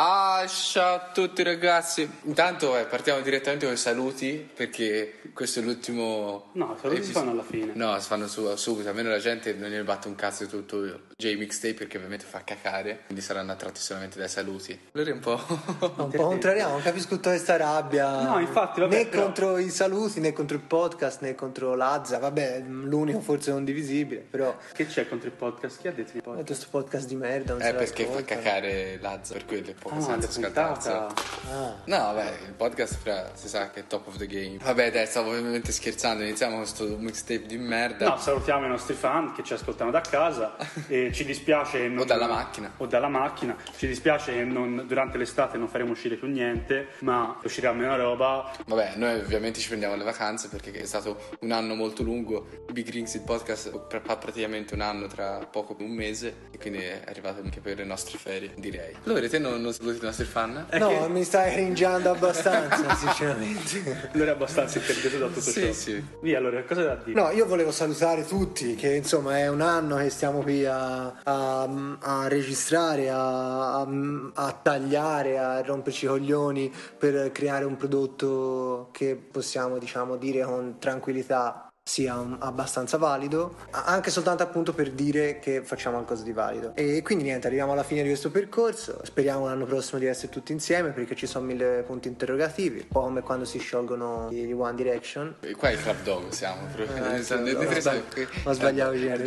Ah, ciao a tutti ragazzi. Intanto eh, partiamo direttamente con i saluti perché questo è l'ultimo. No, i saluti si fanno alla fine. No, si fanno su- subito. Almeno la gente non gliene batte un cazzo di tutto J Mixtape perché ovviamente fa cacare. Quindi saranno attratti solamente dai saluti. Allora è un po'. un po' contrariamo, non capisco tutta questa rabbia. No, infatti, vabbè, né però- contro i saluti, né contro il podcast, né contro Lazza. Vabbè, l'unico forse condivisibile, però Che c'è contro il podcast? Chi ha detto il ho podcast? detto sto podcast di merda. Non Eh, perché fa ascoltano. cacare Lazza per quello è poco Ah, senza puntata. Ah. No, vabbè, il podcast fra- si sa che è top of the game. Vabbè, dai, stavo ovviamente scherzando. Iniziamo con questo mixtape di merda. No, salutiamo i nostri fan che ci ascoltano da casa e ci dispiace non- O dalla macchina. o dalla macchina. Ci dispiace che non- durante l'estate non faremo uscire più niente, ma uscirà meno roba. Vabbè, noi ovviamente ci prendiamo le vacanze perché è stato un anno molto lungo. Big Rings, il podcast, fa praticamente un anno tra poco un mese e quindi è arrivato anche per le nostre ferie, direi. Allora, te non, non saluti i nostri fan? È No, che mi stai cringiando abbastanza, sinceramente. lui è abbastanza interessato da tutto Sì, ciò. sì. Via, allora, cosa da dire? No, io volevo salutare tutti, che insomma è un anno che stiamo qui a, a- a registrare, a, a- a tagliare, a romperci i coglioni per creare un prodotto che possiamo diciamo dire con tranquillità sia un- abbastanza valido, anche soltanto appunto per dire che facciamo qualcosa di valido. E quindi niente, arriviamo alla fine di questo percorso, speriamo l'anno prossimo di essere tutti insieme perché ci sono mille punti interrogativi, un po' come quando si sciolgono gli One Direction. E Qua è il Club Dog siamo. proprio. Ah, Noi siamo- ho sbagli- sbagliato genere.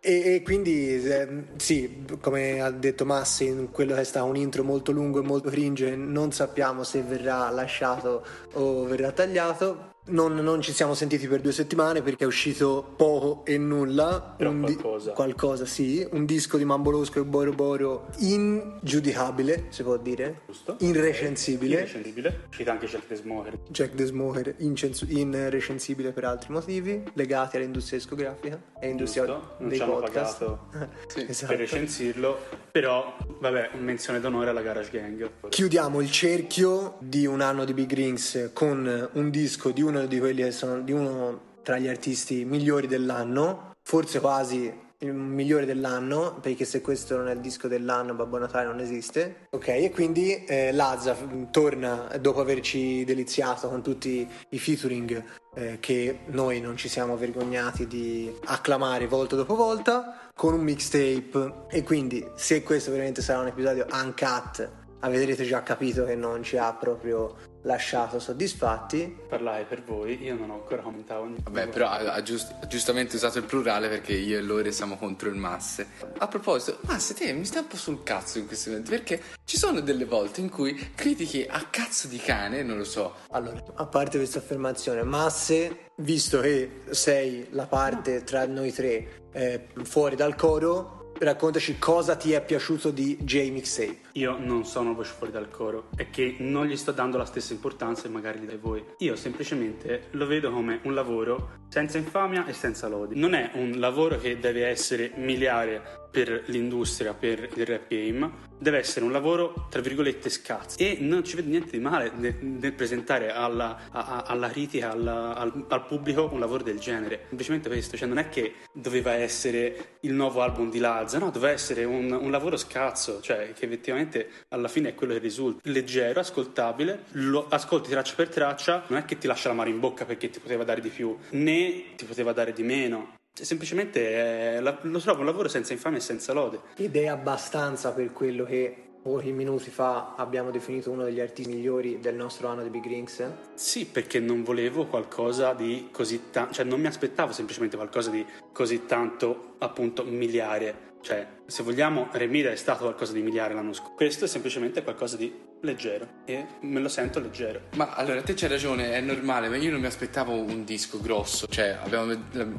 E, e quindi ehm, sì, come ha detto Massi, in quello che è stato un intro molto lungo e molto cringe, non sappiamo se verrà lasciato o verrà tagliato. Non, non ci siamo sentiti per due settimane perché è uscito poco e nulla. Però Un di- qualcosa. qualcosa, sì. Un disco di Mambolosco e Boro Boro ingiudicabile, si può dire. Giusto. Irrecensibile. Irrecensibile. Uscita anche Jack the Smoker. Jack the Smoker incensu- irrecensibile per altri motivi legati all'industria discografica e industria Giusto? Non dei ci hanno podcast. pagato Esatto. per recensirlo, però vabbè, menzione d'onore alla Garage Gang. Chiudiamo il cerchio di un anno di Big Rings con un disco di uno di quelli che sono di uno tra gli artisti migliori dell'anno, forse quasi il migliore dell'anno, perché se questo non è il disco dell'anno Babbo Natale non esiste. Ok, e quindi eh, Lazza torna dopo averci deliziato con tutti i featuring eh, che noi non ci siamo vergognati di acclamare volta dopo volta con un mixtape e quindi se questo veramente sarà un episodio uncut avrete già capito che non ci ha proprio lasciato soddisfatti Parlare per voi, io non ho ancora commentato. Vabbè, però ha, ha giust- ha giustamente usato il plurale perché io e Lore siamo contro il Masse. A proposito, Masse, te mi stai un po' sul cazzo in questo momento perché ci sono delle volte in cui critichi a cazzo di cane, non lo so. allora a parte questa affermazione Masse visto che sei la parte tra noi tre eh, fuori dal coro raccontaci cosa ti è piaciuto di J Mixtape Io non sono voce fuori dal coro, è che non gli sto dando la stessa importanza che magari gli dai voi. Io semplicemente lo vedo come un lavoro senza infamia e senza lodi. Non è un lavoro che deve essere miliare per l'industria, per il rap game, deve essere un lavoro tra virgolette scazzo. E non ci vedo niente di male nel, presentare alla, a- alla critica, alla- al, al pubblico un lavoro del genere. Semplicemente questo, cioè non è che doveva essere il nuovo album di Lazza, no, doveva essere un, un lavoro scazzo, cioè che effettivamente alla fine è quello che risulta. Leggero, ascoltabile, lo ascolti traccia per traccia, non è che ti lascia la mano in bocca perché ti poteva dare di più, né ti poteva dare di meno. Cioè, semplicemente eh, lo trovo un lavoro senza infamia e senza lode. ed è abbastanza per quello che pochi minuti fa abbiamo definito uno degli artisti migliori del nostro anno di Big Rings Sì, perché non volevo qualcosa di così tanto, cioè non mi aspettavo semplicemente qualcosa di così tanto appunto miliare. Cioè, se vogliamo, Remida è stato qualcosa di miliare l'anno scorso. Questo è semplicemente qualcosa di leggero e me lo sento leggero. Ma allora, te c'hai ragione, è normale, ma io non mi aspettavo un disco grosso. Cioè, abbiamo,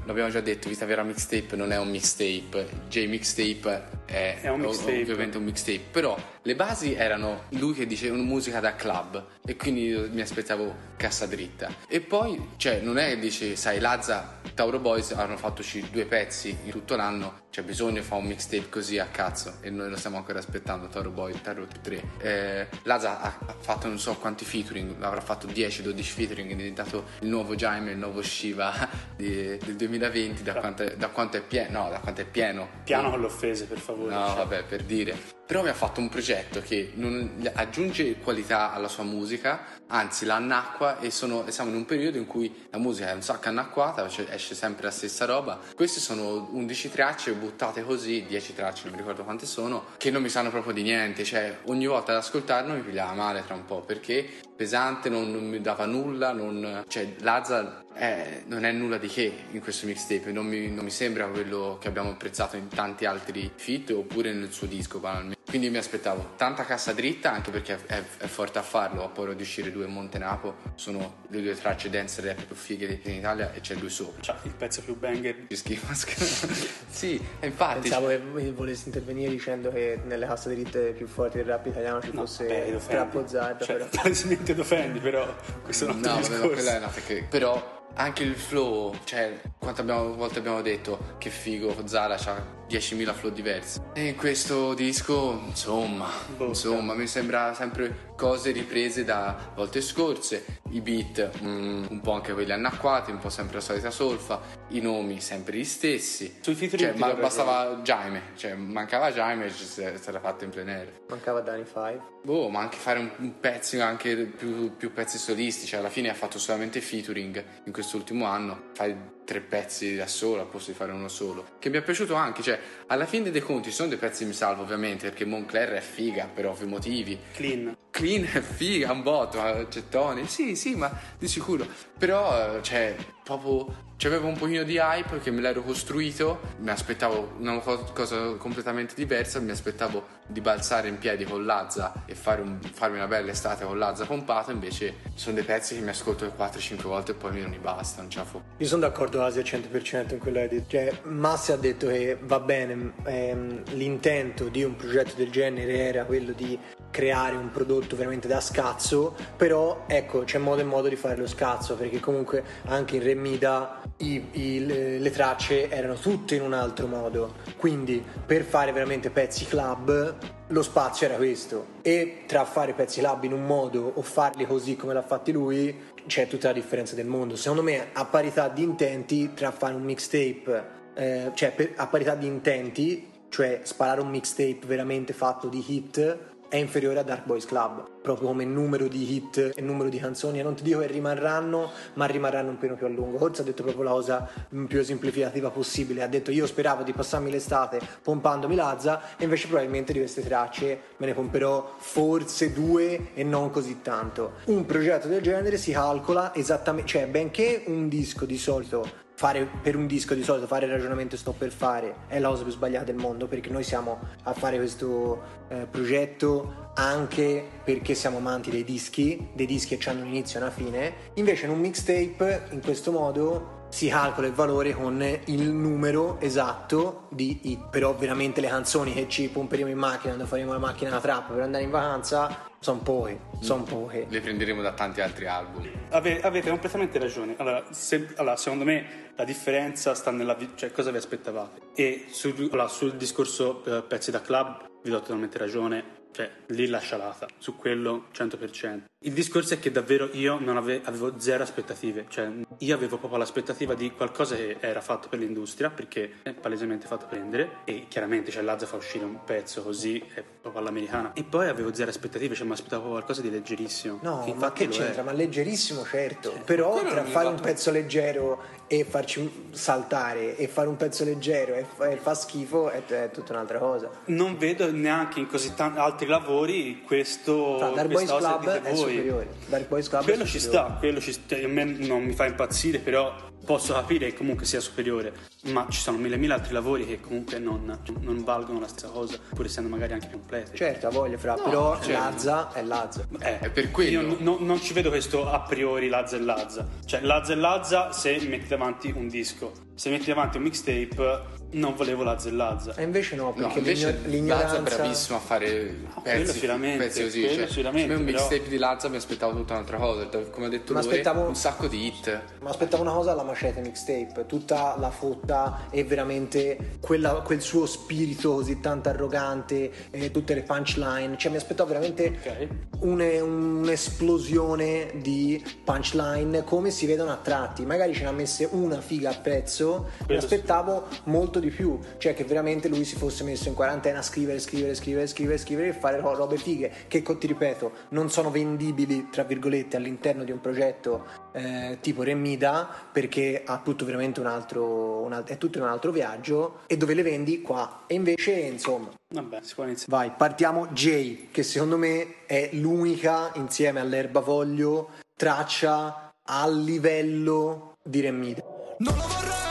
l'abbiamo già detto, Vita Vera Mixtape non è un mixtape. J Mixtape è, È un mixtape. ovviamente un mixtape. Però le basi erano lui che diceva una musica da club e quindi mi aspettavo cassa dritta. E poi, cioè, non è che dice, sai, Lazza, Tauro Boys hanno fatto uscire due pezzi in tutto l'anno, c'è bisogno di fare un mixtape così a cazzo e noi lo stiamo ancora aspettando, Tauro Boys, Tauro 3. Eh, Lazza ha ha fatto non so quanti featuring, avrà fatto 10-12 featuring, è diventato il nuovo Jaime, il nuovo Shiva di- del 2020, da quanto, è, da quanto è pieno, no, da quanto è pieno. Piano con le offese, per favore. No, Cioè, vabbè, per dire. Però mi ha fatto un progetto che non- aggiunge qualità alla sua musica, anzi la annacqua e, sono- siamo in un periodo in cui la musica è un sacco annacquata, cioè esce sempre la stessa roba. Queste sono 11 tracce buttate così, 10 tracce, non mi ricordo quante sono, che non mi sanno proprio di niente, cioè ogni volta ad ascoltarlo mi pigliava male tra un po' perché pesante, non, non mi dava nulla, non, cioè Lazza è- non è nulla di che in questo mixtape, non mi, non mi sembra quello che abbiamo apprezzato in tanti altri feat oppure nel suo disco banalmente. Quindi mi aspettavo tanta cassa dritta anche perché è, è forte a farlo, ha paura di uscire due in Montenapo, sono le due tracce dance rap più fighe in Italia e c'è lui sopra. cioè, il pezzo più banger. Che schifo. sì, e infatti... Pensavo che volessi intervenire dicendo che nelle casse dritte più forti del rap italiano ci No, fosse beh, offendi. Zarda, Cioè, però. palesemente lo offendi, però questo è un altro No, discorso. quella è una perché... Però anche il flow, cioè, quante abbiamo- volte abbiamo detto che figo, Zara ha 10.000 flow diversi. E in questo disco, insomma, insomma, mi sembra sempre cose riprese da volte scorse, i beat mm, un po' anche quelli annacquati, un po' sempre la solita solfa, i nomi sempre gli stessi. Sui featuring Cioè, ma bastava Jaime, cioè mancava Jaime e ci si si era fatto in plein air. Mancava Danny Five. Boh, ma anche fare un, un pezzo, anche più, più pezzi solisti, cioè alla fine ha fatto solamente featuring in quest'ultimo anno, fai tre pezzi da solo al posto di fare uno solo, che mi è piaciuto anche, cioè alla fine dei conti sono dei pezzi mi salvo ovviamente, perché Moncler è figa per ovvi motivi, Clean. Clean è figa, un botto, eh, gettoni, sì sì, ma di sicuro, però eh, cioè proprio c'avevo un pochino di hype che me l'ero costruito, mi aspettavo una co- cosa completamente diversa, mi aspettavo di balzare in piedi con Lazza e un- farmi una bella estate con Lazza pompato, invece sono dei pezzi che mi ascolto 4-5 volte e poi non mi basta, non la fo. Io sono d'accordo quasi al 100% in quello che hai detto. Cioè, Massi ha detto che va bene, ehm, l'intento di un progetto del genere era quello di creare un prodotto veramente da scazzo, però ecco, c'è modo e modo di fare lo scazzo, perché comunque anche in Remida i- i- le, le tracce erano tutte in un altro modo. Quindi per fare veramente pezzi club lo spazio era questo. E tra fare pezzi club in un modo o farli così come l'ha fatti lui, c'è tutta la differenza del mondo. Secondo me, a parità di intenti, tra fare un mixtape, eh, cioè per- a parità di intenti, cioè sparare un mixtape veramente fatto di hit, è inferiore a Dark Boys Club, proprio come numero di hit e numero di canzoni. E non ti dico che rimarranno, ma rimarranno un pelo più a lungo. Forse ha detto proprio la cosa più esemplificativa possibile. Ha detto: Io speravo di passarmi l'estate pompandomi Lazza, e invece probabilmente di queste tracce me ne pomperò forse due e non così tanto. Un progetto del genere si calcola esattamente, cioè, benché un disco di solito fare per un disco di solito fare il ragionamento sto per fare è la cosa più sbagliata del mondo perché noi siamo a fare questo eh, progetto anche perché siamo amanti dei dischi dei dischi che hanno un inizio e una fine. Invece in un mixtape in questo modo si calcola il valore con il numero esatto di hit però veramente le canzoni che ci pomperemo in macchina quando faremo la macchina da trappa per andare in vacanza sono poche sono poche Le prenderemo da tanti altri album. Ave- avete completamente ragione. Allora, se- allora, secondo me la differenza sta nella cioè cosa vi aspettavate. E sul, allora, sul discorso eh, pezzi da club vi do totalmente ragione. Cioè, lì la scialata, su quello 100%. Il discorso è che davvero io non ave- avevo zero aspettative, cioè io avevo proprio l'aspettativa di qualcosa che era fatto per l'industria, perché è palesemente fatto prendere, e chiaramente cioè, Lazza fa uscire un pezzo così, è proprio all'americana. E poi avevo zero aspettative, cioè mi aspettavo qualcosa di leggerissimo. No, ma Infatti che lo è. c'entra? Ma leggerissimo, certo. Però quello tra fare un pezzo leggero e farci saltare e fare un pezzo leggero e fa, e fa schifo è, è tutta un'altra cosa. Non vedo neanche in così tanti altri lavori questo. Fra Dark Boys Club è voi. Superiore. Dark Boys Club Quello ci superiore. sta, quello ci sta. A me non mi fa impazzire, però posso capire che comunque sia superiore. Ma ci sono mille mille altri lavori che comunque non, non valgono la stessa cosa, pur essendo magari anche più completi. Certo, ha voglia, fra, però certo. Lazza è Lazza. Eh, È per quello. Io no- non ci vedo questo a priori Lazza e Lazza. Cioè, Lazza e Lazza se metti davanti un disco. Se metti davanti un mixtape, non volevo Lazza e Lazza. E invece no, No, perché invece l'igno- l'ignoranza... Lazza è bravissimo a fare quello pezzi, sicuramente, pezzi così. quello Cioè, sicuramente, a me un però- mixtape di Lazza mi aspettavo tutta un'altra cosa. Come ha detto Ma lui, aspettavo- un sacco di hit. Ma aspettavo una cosa alla Macete Mixtape, tutta la fotta e veramente quella- quel suo spirito così tanto arrogante, e tutte le punchline, cioè mi aspettavo veramente Ok. un- un'esplosione di punchline come si vedono a tratti, magari ce ne ha messe una figa a pezzo, mi Quello aspettavo molto di più, cioè che veramente lui si fosse messo in quarantena a scrivere, scrivere, scrivere, scrivere, scrivere e fare ro- robe fighe che ti ripeto non sono vendibili tra virgolette all'interno di un progetto eh, tipo Remida perché ha tutto veramente un altro, un è tutto un altro viaggio. E dove le vendi? Qua. E invece insomma Vabbè, si può iniziare. vai partiamo Jay che secondo me è l'unica insieme all'erbavoglio traccia a livello di Remida Non lo vorrei,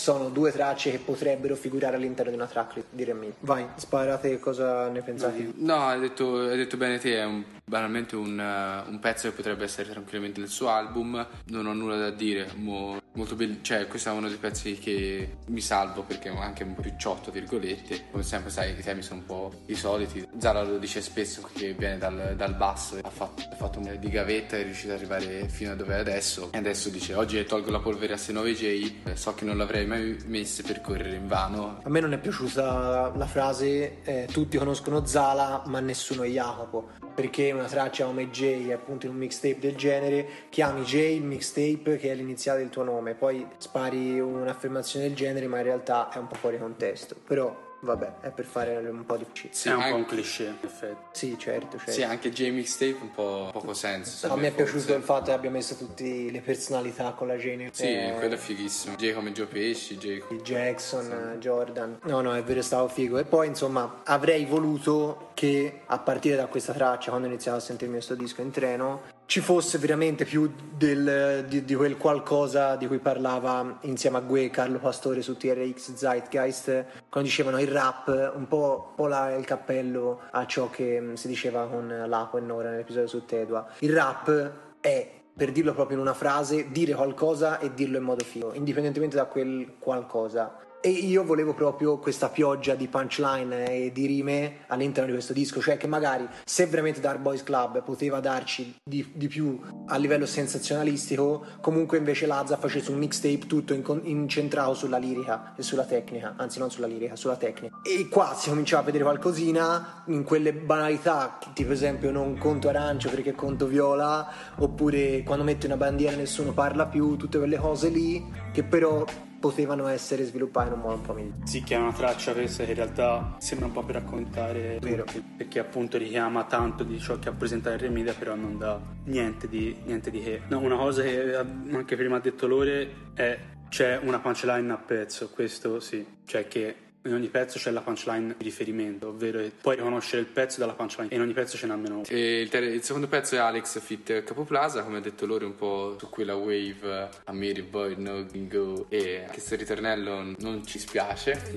sono due tracce che potrebbero figurare all'interno di una tracklist di Remida vai sparate cosa ne pensate No, hai detto, hai detto bene te, è un- banalmente un, un pezzo che potrebbe essere tranquillamente nel suo album. Non ho nulla da dire, mo- molto bello. Cioè, questo è uno dei pezzi che mi salvo perché è anche un po' più ciotto, virgolette. Come sempre, sai, i temi sono un po' i soliti. Zara lo dice spesso che viene dal, dal basso, ha fatto, ha fatto un di gavetta, è riuscito ad arrivare fino a dove è adesso. E adesso dice: Oggi tolgo la polvere a C9J, eh, so che non l'avrei mai messe per correre in vano. A me non è piaciuta la frase eh, tutti conoscono Zala ma nessuno Jacopo perché una traccia come J appunto in un mixtape del genere chiami J il mixtape che è l'iniziale del tuo nome poi spari un'affermazione del genere ma in realtà è un po' fuori contesto però vabbè è per fare un po' di shit Sì, è un po' anche- un cliché, in effetti. sì certo certo Sì, anche J Mixtape un po' poco senso. No, mi è forse. piaciuto il fatto che abbia messo tutte le personalità con la Gene Sì, eh, quello è fighissimo. J come Joe Pesci, J come... Jackson, Jordan. No, no, è vero, stavo figo. E poi, insomma, avrei voluto che a partire da questa traccia, quando iniziavo a sentirmi questo disco in treno, ci fosse veramente più del- di, di quel qualcosa di cui parlava insieme a Gue Carlo Pastore su TRX Zeitgeist, quando dicevano il rap, un po', po' là il cappello a ciò che mm, si diceva con Lapo e Nora nell'episodio su Tedua. Il rap è per dirlo proprio in una frase, dire qualcosa e dirlo in modo figo, indipendentemente da quel qualcosa. E io volevo proprio questa pioggia di punchline e di rime all'interno di questo disco, cioè che magari se veramente Dark Boys Club poteva darci di, di più a livello sensazionalistico, comunque invece Lazza facesse un mixtape tutto in- incentrato sulla lirica e sulla tecnica, anzi non sulla lirica, sulla tecnica. E qua si cominciava a vedere qualcosina in quelle banalità, tipo esempio non conto arancio perché conto viola, oppure quando metti una bandiera nessuno parla più, tutte quelle cose lì che però potevano essere sviluppate in un modo un po' migliore. Sì, che è una traccia questa che in realtà sembra un po' per raccontare Vero. perché appunto richiama tanto di ciò che ha presentato il Remida, però non dà niente di, niente di che. No, una cosa che eh, anche prima ha detto Lore è c'è una punchline a pezzo, questo sì, cioè che in ogni pezzo c'è la punchline di riferimento, ovvero puoi riconoscere il pezzo dalla punchline e in ogni pezzo ce n'è almeno uno. E il, ter- il secondo pezzo è Alex Fit Capoplaza, come ha detto loro un po' su quella wave a Mary Boy No Go e questo ritornello non ci spiace.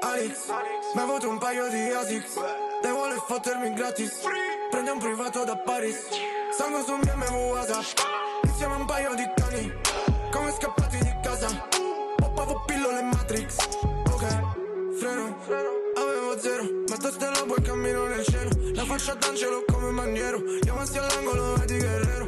Alex, mi ha avuto un paio di Asics. Lei vuole fottermi gratis. Prende un privato da Paris. Salgo su un BMW WhatsApp Insieme a un paio di cani. Come scappati di casa. Poppavo pillole Matrix Avevo zero Metto stella poi cammino nel cielo La faccia d'angelo come maniero Chiamasti all'angolo vedi guerrero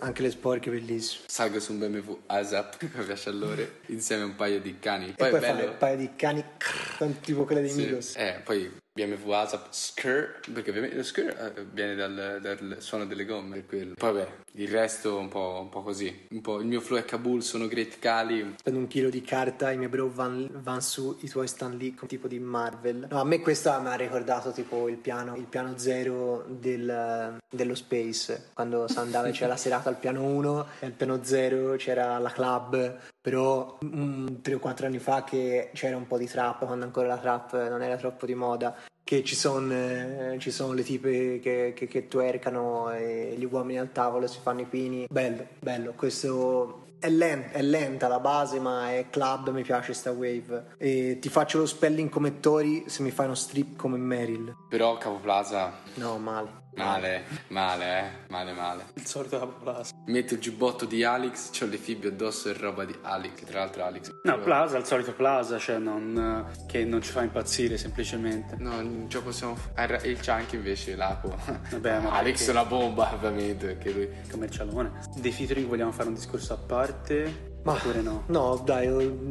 Anche le sporche bellissime. Salgo su un BMW ASAP, mi piace all'ore, insieme a un paio di cani. E Poi poi è fare bello... un paio di cani crrr, tipo quelle dei Sì. Migos. Eh, poi BMW ASAP Skr, perché ovviamente lo Skr eh, viene dal, dal suono delle gomme, quello. Poi vabbè, il resto un po', un po' così. Un po', il mio flow è Kabul, sono Great Cali. Prendo un chilo di carta, i miei bro van, van su, i tuoi stanno lì con tipo di Marvel. No, a me questa mi ha ricordato tipo il piano, il piano zero del- dello Space, quando si andava c'era la serata al piano 1 e al piano 0 c'era la club, però 3 o 4 anni fa che c'era un po' di trap, quando ancora la trap non era troppo di moda. Che ci sono ci son le tipe che, che, che twerkano e gli uomini al tavolo si fanno i pini. Bello, bello. Questo è, len- è lenta la base, ma è club, mi piace sta wave. E ti faccio lo spelling come Tori se mi fai uno strip come Meryl. Però Capo Plaza, No, male. Male, male, eh, male, male. Il solito Plaza. Metto il giubbotto di Alex, c'ho le fibbie addosso e roba di Alex, che tra l'altro Alex... No, Plaza, il solito Plaza, cioè non, che non ci fa impazzire semplicemente. No, in gioco siamo... ah, ra- Il Chunk invece, l'Apo. Vabbè, ma Alex perché- è una bomba, ovviamente, perché lui... Commercialone. Dei featuring vogliamo fare un discorso a parte? Oppure no? No, dai,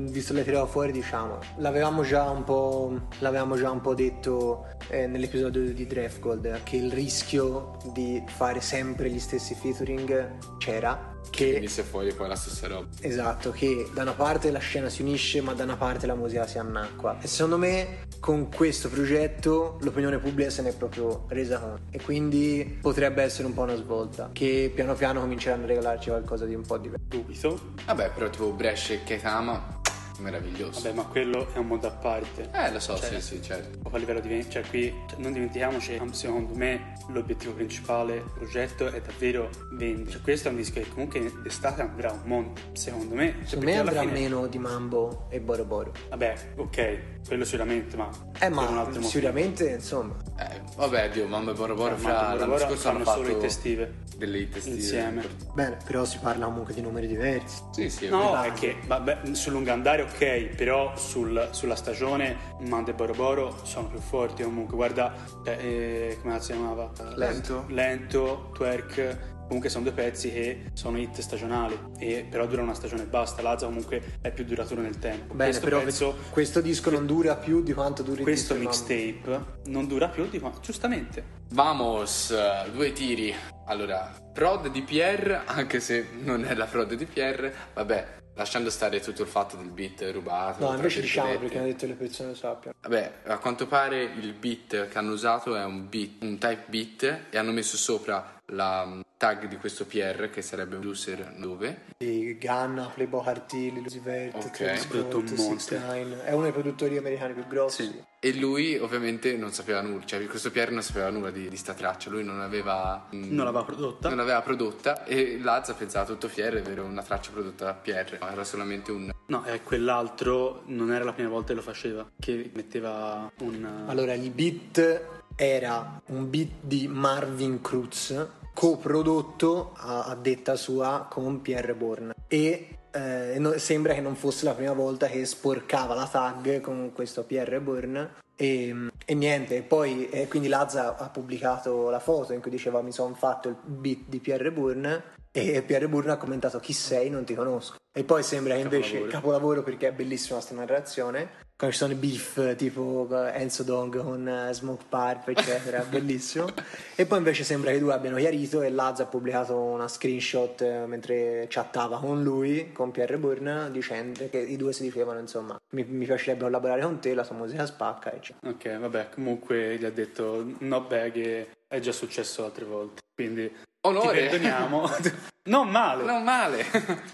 visto le tiravo fuori, diciamo. L'avevamo già un po', l'avevamo già un po' detto eh, nell'episodio di Draft Gold che il rischio di fare sempre gli stessi featuring c'era. Che Venisse fuori poi la stessa roba. Esatto, che da una parte la scena si unisce, ma da una parte la musica si annacqua. E secondo me con questo progetto l'opinione pubblica se ne è proprio resa conto. E quindi potrebbe essere un po' una svolta. Che piano piano cominceranno a regalarci qualcosa di un po' diverso. Dubito. Vabbè, però tipo Brescia e Ketama, meraviglioso. Vabbè, ma quello è un mondo a parte. Eh, lo so, Cioè, sì, sì, certo. A livello di cioè qui non dimentichiamoci secondo me l'obiettivo principale del progetto è davvero vendere cioè, questo è un disco che comunque d'estate andrà un monte secondo me cioè, Secondo me andrà fine- meno di Mambo e Boro Boro. vabbè ok quello sicuramente ma Eh, per un ma altro motivo. sicuramente, insomma. Eh, vabbè, Dio, Mamma e Boro Boro Eh, fra l'anno scorso hanno solo hit estive delle hit estive. insieme Bene, però si parla comunque di numeri diversi. Sì, sì, è No, è che vabbè, sul lungo andare ok, però sul- sulla stagione Mande e Boro Boro sono più forti comunque. Guarda, cioè, eh, come si chiamava? Lento. Lento, Twerk. Comunque sono due pezzi che sono hit stagionali, e però durano una stagione e basta. Lazza comunque è più duraturo nel tempo. Bene, questo però pezzo, questo disco non dura più di quanto duri il questo mixtape non dura più di quanto. Giustamente. Vamos, eh, due tiri. Allora, prod di Pierre, anche se non è la prod di Pierre, vabbè, lasciando stare tutto il fatto del beat rubato. No, invece diciamo perché hanno detto le persone lo sappiano. Vabbè, a quanto pare il beat che hanno usato è un beat, un type beat e hanno messo sopra la tag di questo PR che sarebbe un user dove Di Ganna, Playboy Cartilli, Lucy Vert, Ok. Travis Prodotto Scott, un monster. 6ix9ine. È uno dei produttori americani più grossi. Sì. e lui ovviamente non sapeva nulla, cioè questo PR non sapeva nulla di, di sta traccia, lui non aveva mm, Non l'aveva prodotta. non l'aveva prodotta e Lazza pensava tutto fiero avere una traccia prodotta da PR, ma era solamente un No, e quell'altro non era la prima volta che lo faceva, che metteva un... Allora, il beat era un beat di Marvin Cruz, coprodotto a, a detta sua con Pierre Bourne. E eh, no- sembra che non fosse la prima volta che sporcava la tag con questo Pierre Bourne. E, e niente, poi eh, quindi Lazza ha pubblicato la foto in cui diceva mi sono fatto il beat di Pierre Bourne e Pierre Bourne ha commentato chi sei, non ti conosco. E poi sembra che invece Capolavoro. capolavoro perché è bellissima sta narrazione. Quando ci sono i beef tipo Enzo Dong con eh, Smoke Parp, eccetera, bellissimo. E poi invece sembra che i due abbiano chiarito e Lazza ha pubblicato una screenshot eh, mentre chattava con lui, con Pierre Bourne, dicendo che i due si dicevano insomma mi, mi piacerebbe collaborare con te, la tua musica spacca, eccetera. Ok, vabbè, comunque gli ha detto no bag è già successo altre volte, quindi Onore! ti perdoniamo. non male. non male.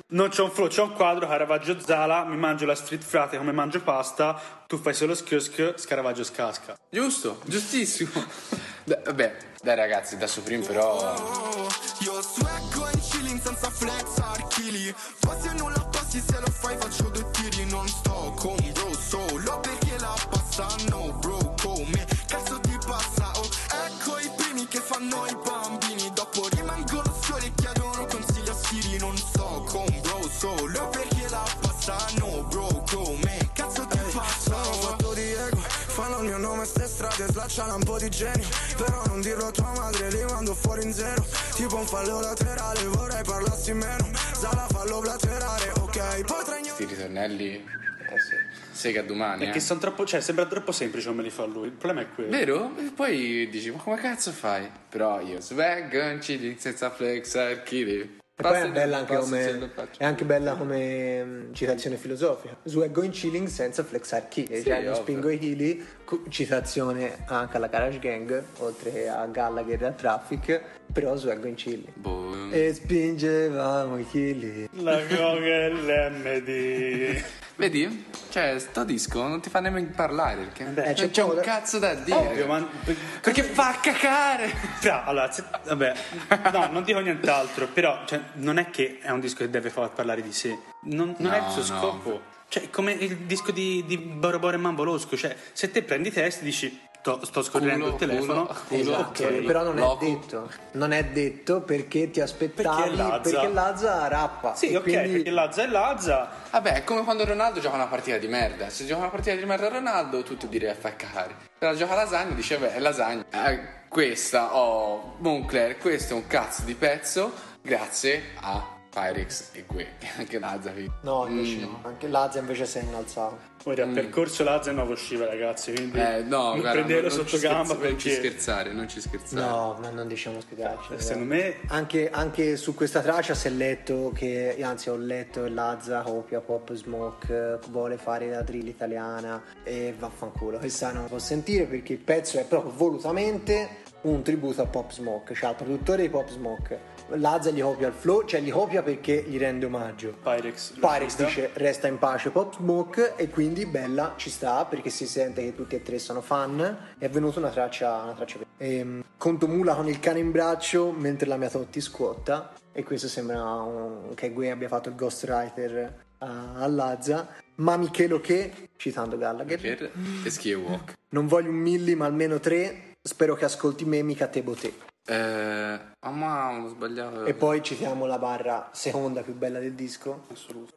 Non c'ho un flow, c'ho un quadro, Caravaggio Zala, mi mangio la street frate come mangio pasta, tu fai solo skirsk, Scaravaggio scasca. Giusto, giustissimo. Dai, vabbè, dai ragazzi, da Supreme però Io swaggo in chilling senza flex archili faccia un po' di genio Però non dirlo a tua madre, li mando fuori in zero Tipo un fallo laterale, vorrei parlassi meno Sala fallo laterale, ok Potrei Sti ritornelli, Eh sì. sega domani. Perché Eh. sono troppo, cioè, sembra troppo semplice come li fa lui. Il problema è quello. Vero? E poi dici, ma come cazzo fai? Però io swag, un chilling senza flex, archivi. E poi è bella anche come, è anche bella come mm, citazione filosofica. Swag going chilling senza flexar chi. Sì, cioè non spingo i chili. Citazione anche alla Garage Gang, oltre a Gallagher e a Traffic, però swag going chilling. Boh. E spingevamo i chili. La Google MD. Vedi? Cioè, sto disco non ti fa nemmeno parlare perché Beh, non c'è c'è un da- cazzo da dire. Ovvio, ma... Perché fa cacare! Fra, allora, se- vabbè, no, non dico nient'altro, però cioè, non è che è un disco che deve far parlare di sé, non, non è No, il suo no. scopo. Cioè, è come il disco di, di Boro Boro e Mambo Losco, cioè, se te prendi i testi dici, sto, sto scorrendo Culo, il telefono, culo, culo. Esatto, ok. però non Loco. è detto. Non è detto perché ti aspettavi Perché Lazza. perché Lazza rappa. sì, ok, quindi- perché Lazza è Lazza, Vabbè, è come quando Ronaldo gioca una partita di merda. Se gioca una partita di merda a Ronaldo, tutto direi a fa cacare. Però gioca a lasagna, dice, beh, è lasagna. Eh, questa, oh, Moncler, questo è un cazzo di pezzo grazie a Pyrex e Gue. Anche Lazza, figlio. No, invece Mm. no. Anche Lazza invece si è innalzato. ora ha percorso Lazza e nuovo usciva ragazzi, quindi Eh, no, non guarda, prendetelo non sotto gamba scherza- Non ci perché scherzare, non ci scherzare. No, ma non diciamo spiegarci. secondo me Anche, anche su questa traccia si è letto che, anzi ho letto che Lazza copia Pop Smoke, eh, vuole fare la drill italiana e vaffanculo. Questa non può sentire perché il pezzo è proprio volutamente un tributo a Pop Smoke, cioè al produttore di Pop Smoke. Lazza gli copia il flow, cioè gli copia perché gli rende omaggio. Pyrex Pyrex dice resta in pace Pop Smoke e quindi Bella ci sta perché si sente che tutti e tre sono fan. E è venuta una traccia, una traccia ehm, conto mula con il cane in braccio mentre la mia Totti scuotta e questo sembra un- che Gue abbia fatto il ghostwriter a, a Lazza. Ma Michelo che citando Gallagher. Per e Ski e Walk. non voglio un milli ma almeno tre. Spero che ascolti me mica te Eh, ah, ma ho sbagliato. e poi citiamo la barra seconda più bella del disco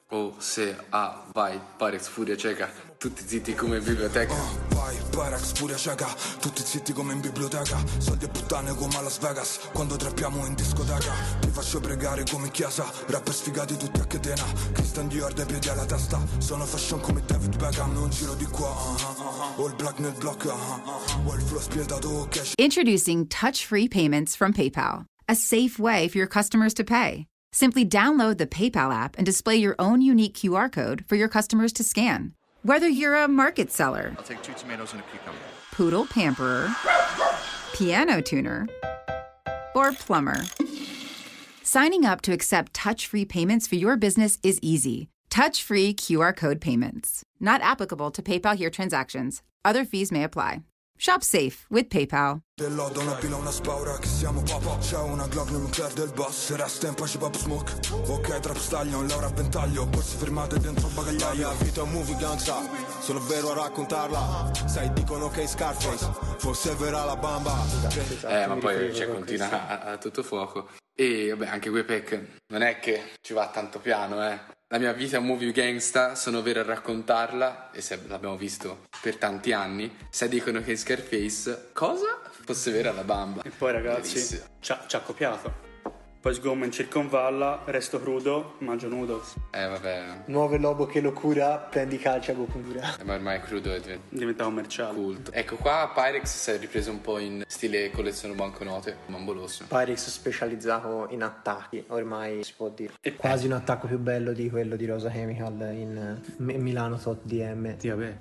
Oh, se, ah, vai, Pyrex, furia cieca. Tutti zitti come biblioteca. Vai, Pyrex, furia cieca Tutti zitti come in biblioteca. Soldi e puttane come a Las Vegas. Quando trappiamo in discoteca. Ti faccio pregare come in chiesa. Rapper sfigati tutti a catena. Christian Dior dai piedi alla testa. Sono fashion come David Beckham. Non giro di qua uh-huh, uh-huh. Black nel block uh-huh, uh-huh. Flow spietato cash. Introducing touch free payments from PayPal, a safe way for your customers to pay. Simply download the PayPal app and display your own unique QR code for your customers to scan. Whether you're a market seller, I'll take two tomatoes and a cucumber. poodle pamperer, piano tuner, or plumber, signing up to accept touch free payments for your business is easy. Touch free QR code payments. Not applicable to PayPal here transactions. Other fees may apply. Shop safe with PayPal. Dell'odo una pila, una spaura che siamo papa C'è una Glock nel del boss Resta in pace Pop Smoke Ok, trap stallion, Laura a ventaglio Borse firmate dentro il bagagliaio La vita è un movie gangsta, sono vero a raccontarla. Sai, dicono che è Scarface, forse è vera la bamba. Eh, ma poi cioè, continua a, a tutto fuoco. E vabbè, anche Wepec non è che ci va tanto piano, eh. La mia vita è un movie gangsta, sono vero a raccontarla, e se l'abbiamo visto per tanti anni, se dicono che Scarface, cosa? Fosse vera la bamba. E poi ragazzi Bellissimo. ci ha, ci ha copiato. Poi sgomma in circonvalla, resto crudo, mangio nudo. Eh, vabbè, nuovo lobo che lo cura prendi calcio a Gokura ma ormai crudo è diventato Diventa commerciale. culto. Ecco, qua Pyrex si è ripreso un po' in stile collezione banconote, Mambolosso. Pyrex specializzato in attacchi, ormai si può dire. E- Quasi un attacco più bello di quello di Rosa Chemical in eh, Mi- Milano Tot DM. Sì, vabbè.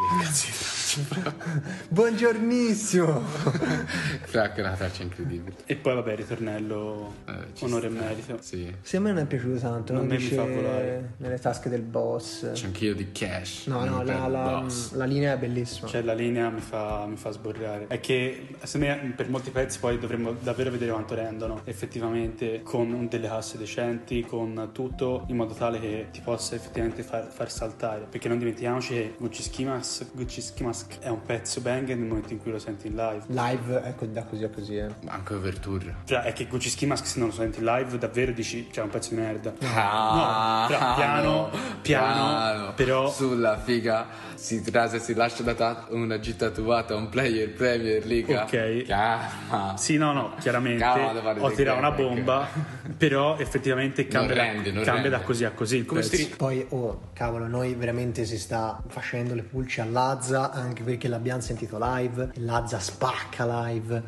Buongiornissimo! Fra che una traccia incredibile. E poi vabbè, ritornello, Eh, onore e sta. merito. Sì. Se a me non è piaciuto tanto, Non non me mi fa volare. nelle tasche del boss. C'è anch'io di cash. No, no, la, la- la linea è bellissima. Cioè la linea mi fa, mi fa sborrare. È che secondo me per molti pezzi poi dovremmo davvero vedere quanto rendono effettivamente con delle casse decenti, con tutto in modo tale che ti possa effettivamente far, far saltare. Perché non dimentichiamoci che Gucci Schimas, Gucci Mask è un pezzo banger nel momento in cui lo senti in live. Live, ecco, da così a così, eh. Anche Overture. Cioè, è che Gucci Ski Mask se non lo senti in live davvero dici c'è un pezzo di merda. Ah, no, però piano, piano, però Sulla figa si trasa e si lascia da ta- una gita tatuata un player Premier League. Ok. Calma. Sì, no, no, chiaramente Calma, devo fare ho tirato una bomba, però effettivamente cambia, da- rende, non cambia rende. da così a così. il Come pezzo. stri- Poi, oh, cavolo, noi veramente si sta facendo le pulci a Lazza anche perché l'abbiamo sentito live. Lazza spacca live.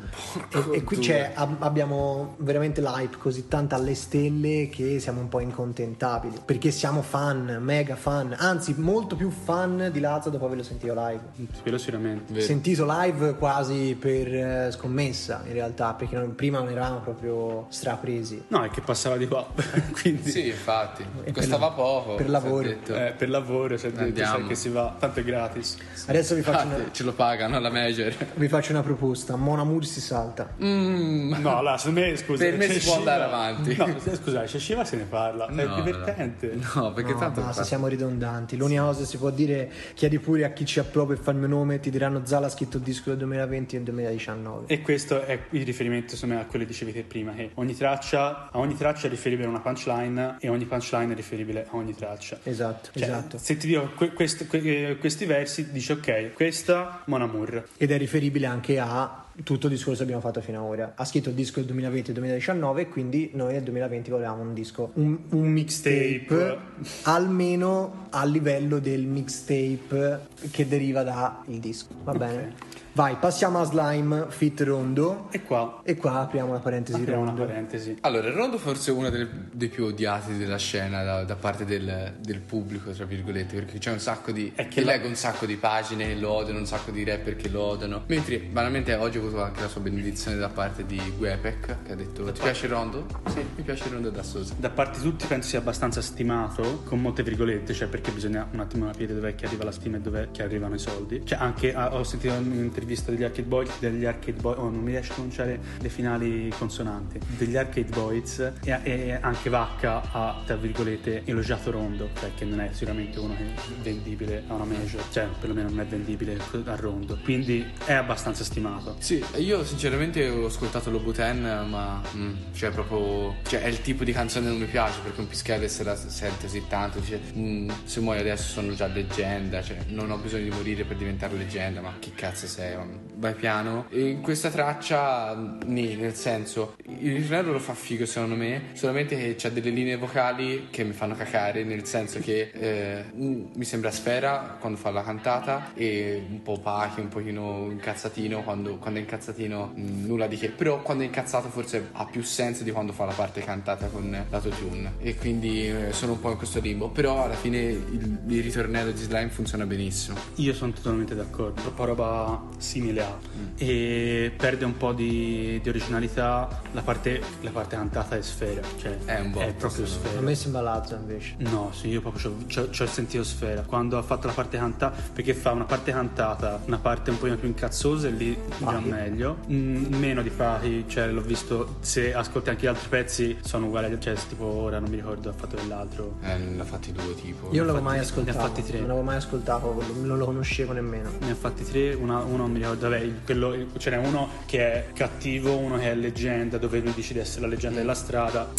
E, e qui ab- abbiamo veramente l'hype così tanta alle stelle che siamo un po' incontentabili. Perché siamo fan, mega fan, anzi, molto più fan di Lazza dopo averlo sentito live. Quello sicuramente. Vero. Sentito live quasi per eh, scommessa in realtà, perché non- prima non eravamo proprio strapresi. No, è che passava di qua, quindi Sì, infatti. E Costava per- poco. per lavoro. eh, per lavoro si è detto Andiamo. sai che si va, tanto è gratis. Adesso vi faccio, Infatti, una, ce lo pagano la major. vi faccio una proposta. Mona Moore si salta. Mm. No, allora, secondo me, scusa, Per me si può Shiva- andare avanti. No, scusa, c'è Shiva se ne parla, è No, divertente. No, perché No, tanto basta, siamo ridondanti. L'unica cosa che si può dire, chiedi pure a chi ci approva e fa il mio nome, ti diranno Zala ha scritto il disco del 2020 e del 2019. E questo è il riferimento secondo me a quello che dicevi te prima, che ogni traccia, a ogni traccia è riferibile a una punchline e ogni punchline è riferibile a ogni traccia. Esatto, Cioè, esatto. Se ti dico que- quest- que- questi versi, dici ok, questa Mon Amour. Ed è riferibile anche a tutto il discorso che abbiamo fatto fino ad ora. Ha scritto il disco del 2020 e 2019 e quindi noi nel 2020 volevamo un disco, un, un mixtape Tape. almeno a livello del mixtape che deriva dal disco. Va bene? Vai, passiamo a Slime Fit Rondo E qua e qua apriamo la parentesi apriamo una Rondo. parentesi. Allora, il Rondo forse è uno delle- dei più odiati della scena da, da parte del, del pubblico, tra virgolette, perché c'è un sacco di... È che Che la- leggo un sacco di pagine che lo odiano, un sacco di rapper che lo odiano. Mentre, banalmente, oggi ho avuto anche la sua benedizione da parte di Guepec, che ha detto, ti piace il Rondo? Sì, mi piace il Rondo da Sosa. Da parte di tutti penso sia abbastanza stimato, con molte virgolette, cioè perché bisogna un attimo capire dov'è che arriva la stima e dov'è che arrivano i soldi. Cioè anche ah, ho sentito un'intervista degli Arcade Boys, degli Arcade Boys, oh non mi riesco a pronunciare le finali consonanti, degli Arcade Boys e, e anche Vacca ha, tra virgolette, elogiato Rondo, cioè che non è sicuramente uno che è vendibile a una major, cioè perlomeno non è vendibile a Rondo, quindi è abbastanza stimato. Sì, io sinceramente ho ascoltato Lobuten, ma mm, cioè proprio cioè è il tipo di canzone che non mi piace perché un pischello se la sente così tanto, dice "Mm, se muoio adesso sono già leggenda, cioè non ho bisogno di morire per diventare leggenda, ma che cazzo sei? ma Vai piano. E in questa traccia, mm, nì, nel senso, il ritornello lo fa figo secondo me, solamente che c'ha delle linee vocali che mi fanno cacare, nel senso che eh, mm, mi sembra Sfera quando fa la cantata e un po' Pachi, un pochino incazzatino quando, quando è incazzatino mm, nulla di che, però quando è incazzato forse ha più senso di quando fa la parte cantata con l'autotune e quindi eh, sono un po' in questo limbo, però alla fine il, il ritornello di Slime funziona benissimo. Io sono totalmente d'accordo, troppa roba simile a e perde un po' di, di originalità la parte, la parte cantata è sfera, cioè È un botto, proprio secondo sfera. A me sembra Lazza invece. No, sì, io proprio ci ho- sentito sfera quando ha fatto la parte cantata, perché fa una parte cantata, una parte un po' più incazzosa e lì già Pachi. meglio. Mm, meno di Pachi, cioè l'ho visto, se ascolti anche gli altri pezzi sono uguali, cioè tipo ora non mi ricordo, ha fatto dell'altro. Eh, ne ha fatti due tipo. Io non l'avevo mai ne ha ascoltato. fatti tre. Non l'avevo mai ascoltato, non lo conoscevo nemmeno. Ne ha fatti tre, una- uno non mi ricordo, vabbè, quello- ce n'è uno che è cattivo, uno che è leggenda, dove lui dice di essere la leggenda della strada,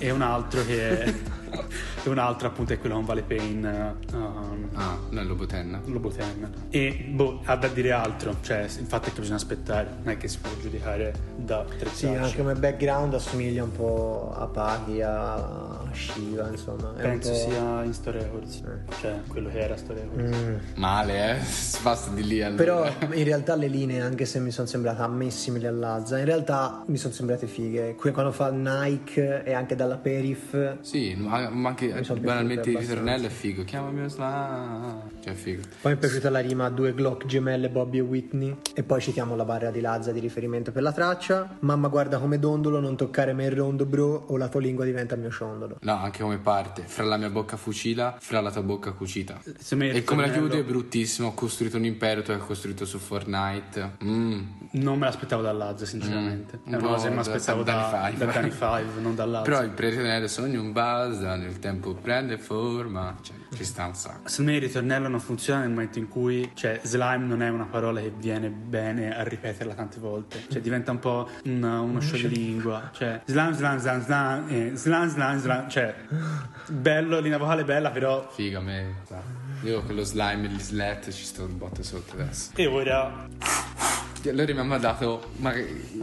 e un altro che è. e un altro appunto è quello con Vale Pain. um, Ah, no, è Lobuten. Loboten e boh ha da dire altro cioè il fatto è che bisogna aspettare non è che si può giudicare da tre Sì, tracce. anche come background assomiglia un po' a Paghi, a Shiva, insomma. È un penso po'- sia in Sto Records cioè quello che era Sto Records Mm. Male, eh? Basta di lì allora. Però in realtà le linee, anche se mi sono sembrate a me simili a Lazza, in realtà mi sono sembrate fighe. Quando fa Nike e anche dalla Perif, Sì, ma, ma anche son banalmente il ritornello è figo. Chiamami Osla. Cioè, è figo. poi mi è piaciuta la rima due Glock gemelle Bobby e Whitney. E poi citiamo la barra di Lazza di riferimento per la traccia. Mamma guarda come dondolo, non toccare me il rondo bro o la tua lingua diventa il mio ciondolo. No, anche come parte. Fra la mia bocca fucila, fra la tua bocca cucita. E come la chiudi è bruttissimo. Ho costruito un impero, tu hai costruito su Fortnite. Mm. Non me l'aspettavo da Lazza, sinceramente. Mm, È un una cosa che mi da- aspettavo da da, Danny Five. da Danny Five, non da Lazza. Però ritornello sogno un buzz, nel tempo prende forma. Cioè, ci sta un sacco. Secondo me il ritornello non funziona nel momento in cui, cioè, slime non è una parola che viene bene a ripeterla tante volte. Cioè, diventa un po' una- uno scioglilingua. Cioè, slime, slime, slime, slime, eh, slime, slime, slime. Cioè, bello, linea vocale bella, però. Figa, me. Io con lo slime e gli slat ci sto un botto sotto adesso. E ora. Allora mi ha mandato, ma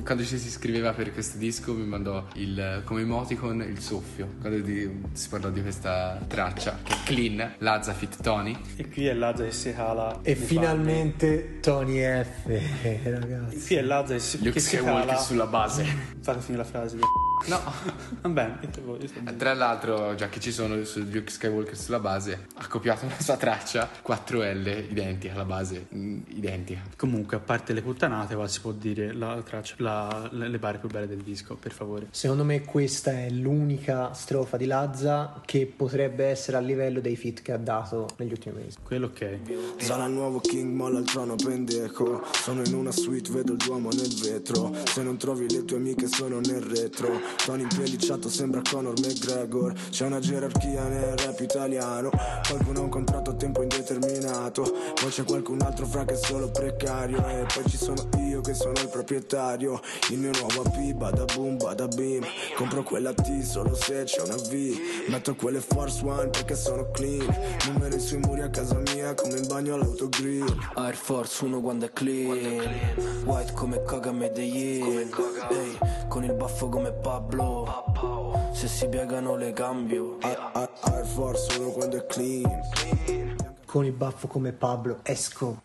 quando ci si iscriveva per questo disco mi mandò il, come emoticon il soffio, quando di- si parlò di questa traccia, che è clean, Lazza Fit Tony. E qui è Lazza che si cala. E finalmente Tony F, eh, ragazzi. Qui è Lazza che si, Luke che si Skywalker cala. sulla base. Fate finire la frase. No. Va bene, dite voi, io sto bene. Tra l'altro, già che ci sono su Luke Skywalker sulla base, ha copiato una sua traccia 4L identica alla base, mm, identica. Comunque, a parte le puttanate, qua si può dire la traccia, la- le le barre più belle del disco, per favore. Secondo me questa è l'unica strofa di Lazza che potrebbe essere a livello dei fit che ha dato negli ultimi mesi. Quello ok. Sarà il nuovo King, molla il trono pendeco Sono in una suite, vedo il duomo nel vetro. Se non trovi le tue amiche sono nel retro. Tony impellicciato sembra Conor McGregor. C'è una gerarchia nel rap italiano. Qualcuno ha un contratto a tempo indeterminato. Poi c'è qualcun altro fra che è solo precario. E poi ci sono io che sono il proprietario Il mio nuovo AP, bada boom, bada beam. Compro quella T solo se c'è una V. Metto quelle Force One perché sono clean. Numeri sui muri a casa mia come in bagno all'autogrill. Air Force 1 quando è clean. White come Kaga Medellin Ehi, con il baffo come Pablo. Se si piegano le cambio. Air Force 1 quando è clean Con il baffo come Pablo, esco.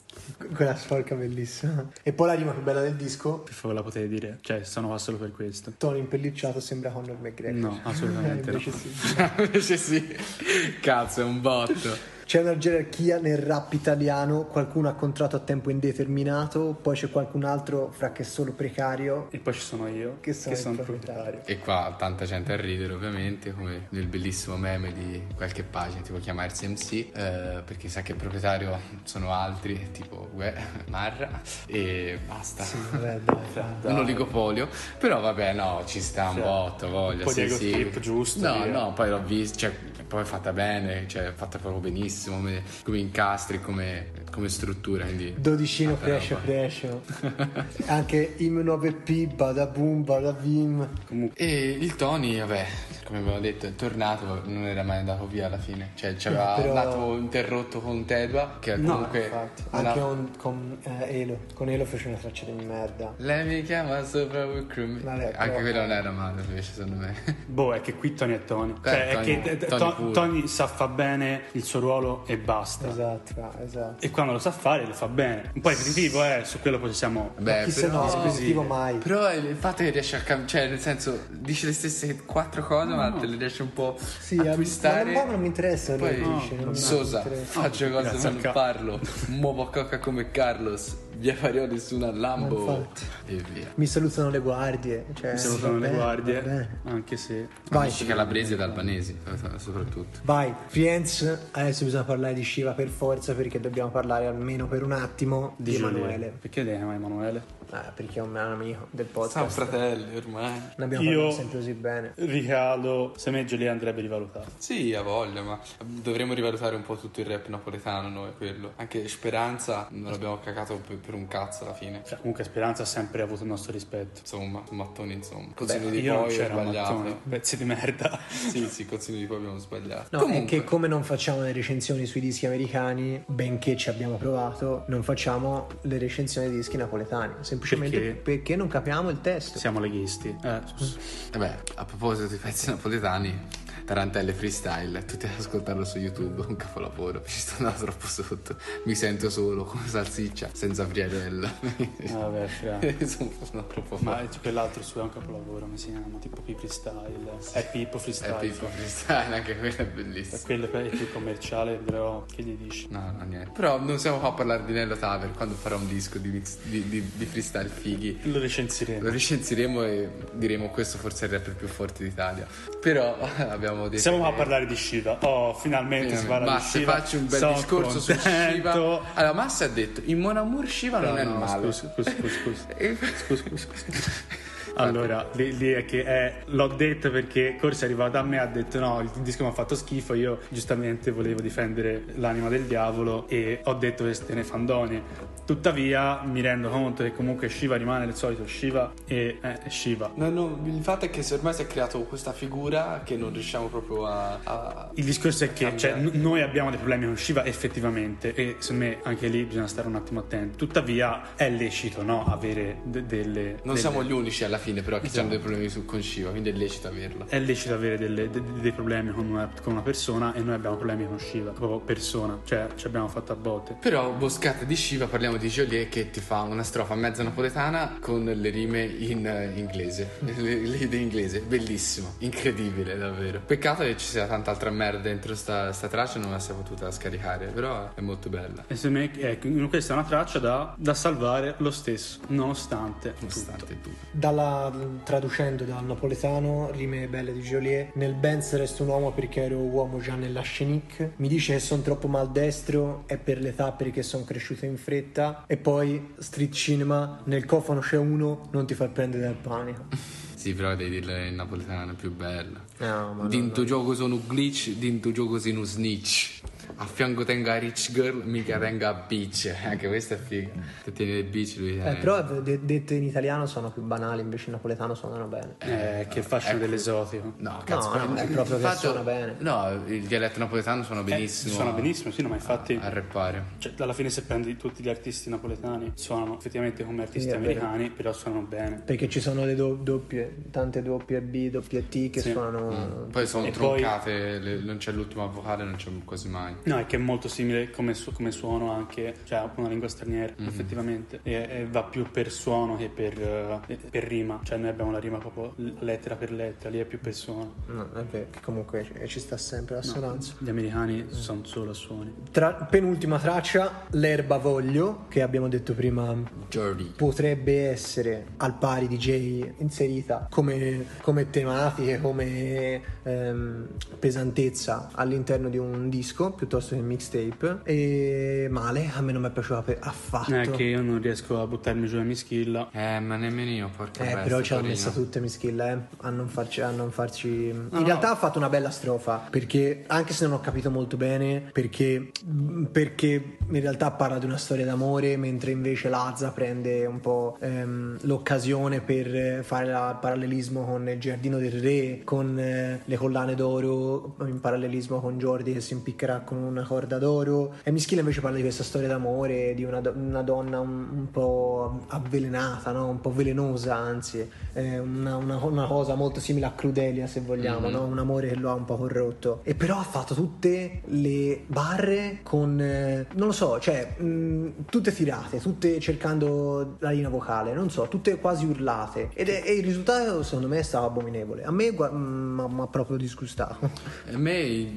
Quella sporca bellissima. E poi la rima più bella del disco, Per favore la potete dire, cioè sono qua solo per questo. Tony impellicciato sembra Conor McGregor. No, assolutamente invece no. sì. Invece sì, cazzo, è un botto. C'è una gerarchia nel rap italiano, qualcuno ha contratto a tempo indeterminato, poi c'è qualcun altro fra che è solo precario. E poi ci sono io, Che che sono sono, il il proprietario. proprietario. E qua tanta gente a ridere ovviamente, come nel bellissimo meme di qualche pagina, tipo chiamarsi MC, eh, perché sa che il proprietario sono altri, tipo Gue, Marra, e basta. Vabbè, dai, dai. un oligopolio, però vabbè, no, ci sta un Sì. botto, voglia. Un po' di sì, ego sì. giusto, No, via. no, poi l'ho visto, cioè, poi è fatta bene, cioè, è fatta proprio benissimo, come, come incastri, come, come struttura, quindi... Dodicino cresce, cresce. Anche im 9P, bada boom, bada bim. Comunque, E il Tony, vabbè, come abbiamo detto, è tornato, non era mai andato via alla fine. Cioè, ci aveva Però- andato interrotto con Tedua, che No, comunque... Infatti. non Anche con, con eh, Elo. Con Elo fece una traccia di merda. Lei mi chiama sopra. Vabbè, Anche però- quello non era male, invece, secondo me. boh, è che qui Tony è Tony. Beh, Cioè, Tony- è che Tony To- puro. Tony sa fa bene il suo ruolo e basta. Esatto, esatto. E quando lo sa fare, lo fa bene. Un po' ripetitivo, eh, su quello poi siamo. Beh, Chi se no, però- esecutivo mai. Però il fatto che riesce a cambiare, cioè nel senso, dice le stesse quattro cose, ma te le riesce un po' Sì, a a- twistare. ma non mi interessa, Poi, non mi Sosa, interessa. faccio cose grazie ma non parlo. Muovo coca come Carlos. Via Farioli su una Lambo. E via. Mi salutano le guardie. Cioè, Mi salutano va le bene, guardie, va bene. anche se. Vai, Amici calabresi ed albanesi, soprattutto. vai, Friends. Adesso bisogna parlare di Shiva per forza perché dobbiamo parlare almeno per un attimo di, Giulia. Emanuele. Perché lei ama Emanuele? Ah, perché è un amico del Siamo podcast. fratelli ormai. Ne abbiamo Io- parlato sempre così bene. Ricaldo, se me Giulia andrebbe rivalutato. Sì, ha voglia, ma dovremmo rivalutare un po' tutto il rap napoletano noi, quello. Anche Speranza non l'abbiamo cagato per, per un cazzo alla fine. Cioè, comunque Speranza ha sempre avuto il nostro rispetto. Insomma, mattoni insomma. Cozzino di Io poi c'ero sbagliato. Mattoni, pezzi di merda. Sì, sì, cozzino di poi abbiamo sbagliato. No, Comunque, è che come non facciamo le recensioni sui dischi americani, benché ci abbiamo provato, non facciamo le recensioni dei dischi napoletani. Semplicemente Perché? perché, non capiamo il testo. Siamo leghisti. Eh, scusa. Vabbè, a proposito di pezzi napoletani, Tarantelle freestyle, tutti ad ascoltarlo su YouTube, un capolavoro. Ci sto andando troppo sotto. Mi sento solo come salsiccia, senza friarella. Vabbè, fra. sono, sono troppo Ma forte. è- quell'altro su è un capolavoro, come si chiama? Tipo P freestyle. È Pippo È freestyle. Pippo freestyle, anche quello è bellissimo. Quello è più commerciale, però che gli dici? No, no, niente. Però non siamo qua a parlare di Nello Taver quando farà un disco di, mix- di, di- di freestyle fighi. Lo recensiremo. Lo recensiremo e diremo questo forse è il rapper più forte d'Italia. Però abbiamo abbiamo detto. Siamo a che- parlare di Shiva. Oh, finalmente, si parla Ma di Shiva. faccio un bel Sono discorso su contento. Shiva. Allora, Massa ha detto: in Mon Amour Shiva non No, è no, male. Scusa, scusa, Scusa, scusa, scusa. Allora, lì, lì è che è- l'ho detto perché Corsi è arrivato a me e ha detto no, il disco mi ha fatto schifo, io giustamente volevo difendere l'anima del diavolo e ho detto queste nefandone. Tuttavia mi rendo conto che comunque Shiva rimane il solito Shiva e eh, è Shiva. No, no, il fatto è che se ormai si è creato questa figura che non riusciamo proprio a. a- Il discorso è che cioè, n- noi abbiamo dei problemi con Shiva effettivamente e secondo me anche lì bisogna stare un attimo attenti. Tuttavia è lecito no, avere de- delle... Non delle- siamo gli unici alla fine, però, che Esatto. hanno dei problemi su, con Shiva, quindi è lecito averlo. È lecito avere delle- de- dei problemi con una, con una persona e noi abbiamo problemi con Shiva, proprio persona, cioè ci abbiamo fatto a botte. Però, boscata di Shiva, parliamo di Joliet che ti fa una strofa mezza napoletana con le rime in eh, inglese. le, le idee inglese, bellissimo, incredibile, davvero. Peccato che ci sia tanta altra merda dentro sta, sta traccia, non la si è potuta scaricare, però è molto bella. E secondo me ecco, questa è una traccia da, da salvare lo stesso, nonostante, tutto. Nonostante tutto. Dalla, traducendo dal napoletano, rime belle di Joliet, nel Benz resto un uomo perché ero uomo già nella scenic, mi dice che sono troppo maldestro, è per l'età perché sono cresciuto in fretta, e poi street cinema, nel cofano c'è uno, non ti far prendere dal panico. Sì, però devi dirla in napoletano, è più bella. No, ma Din gioco sono un glitch, din gioco sei uno snitch. A fianco tenga rich girl, mica tenga bitch. Anche questa è figa. Se tieni le bitch, lui Eh, è... però de- dette in italiano sono più banali, invece in napoletano suonano bene. Eh, che fascino ecco. dell'esotico. No, cazzo, no, è proprio che il fatto- suona bene. No, il dialetto napoletano suona Eh, benissimo. suona benissimo, sì, no, ma infatti... A rappare. Cioè, alla fine se prendi tutti gli artisti napoletani suonano effettivamente come artisti Sì, è vero. americani, però suonano bene. Perché ci sono le do- doppie, tante doppie B, doppie T che Sì. suonano. Poi sono E poi- troncate, le- non c'è l'ultima vocale, non c'è quasi mai. No, è che è molto simile come, su- come suono anche, cioè una lingua straniera, Mhm. effettivamente. E, e va più per suono che per, eh, per rima. Cioè noi abbiamo la rima proprio lettera per lettera, lì è più per suono. No, è vero, che comunque ci- ci sta sempre l'assonanza. Gli americani sono solo a suoni. Tra- penultima traccia, l'erba voglio, che abbiamo detto prima Jordi. potrebbe essere al pari di Jay inserita come, come tematiche, come ehm, pesantezza all'interno di un disco piuttosto che un mixtape. E male, a me non mi è piaciuta per- affatto. È che io non riesco a buttarmi giù a mischilla. Eh, ma nemmeno io, porca Eh, bestia, però ci hanno messa tutte Mischilla, eh, a non farci. A non farci... In no. realtà ha fatto una bella strofa, perché anche se non ho capito molto bene, perché, perché in realtà parla di una storia d'amore, mentre invece Lazza prende un po' ehm, l'occasione per eh, fare il parallelismo con il Giardino del Re, con eh, le collane d'oro, in parallelismo con Jordi che si impiccherà con una corda d'oro. E Mischilla invece parla di questa storia d'amore, di una, do- una donna un, un po' avvelenata, no? un po' velenosa, anzi, eh, una, una- una cosa molto simile a Crudelia, se vogliamo, no? un amore che lo ha un po' corrotto. E però ha fatto tutte le barre con, eh, non lo so, cioè, mh, tutte tirate, tutte cercando la linea vocale, non so, tutte quasi urlate. Ed è- e il risultato, secondo me, è stato abominevole. A me mi ha proprio disgustato. A me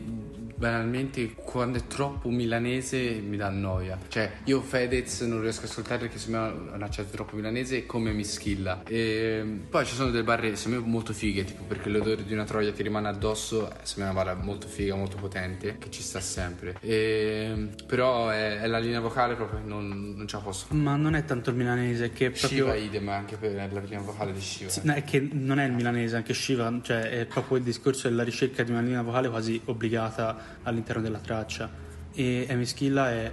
banalmente quando è troppo milanese mi dà noia. Cioè, io Fedez non riesco a ascoltare perché secondo me è un accento troppo milanese come mi schilla. E poi ci sono delle barre secondo me molto fighe, tipo perché l'odore di una troia ti rimane addosso, secondo me una barra molto figa, molto potente, che ci sta sempre. E, però è, è la linea vocale proprio che non, non ce la posso fare. Ma non è tanto il milanese, che è proprio... Shiva idem anche per la linea vocale di Shiva. Sì, no, è che non è il milanese, anche Shiva, cioè è proprio il discorso della ricerca di una linea vocale quasi obbligata all'interno della traccia. E Amy Schilla è,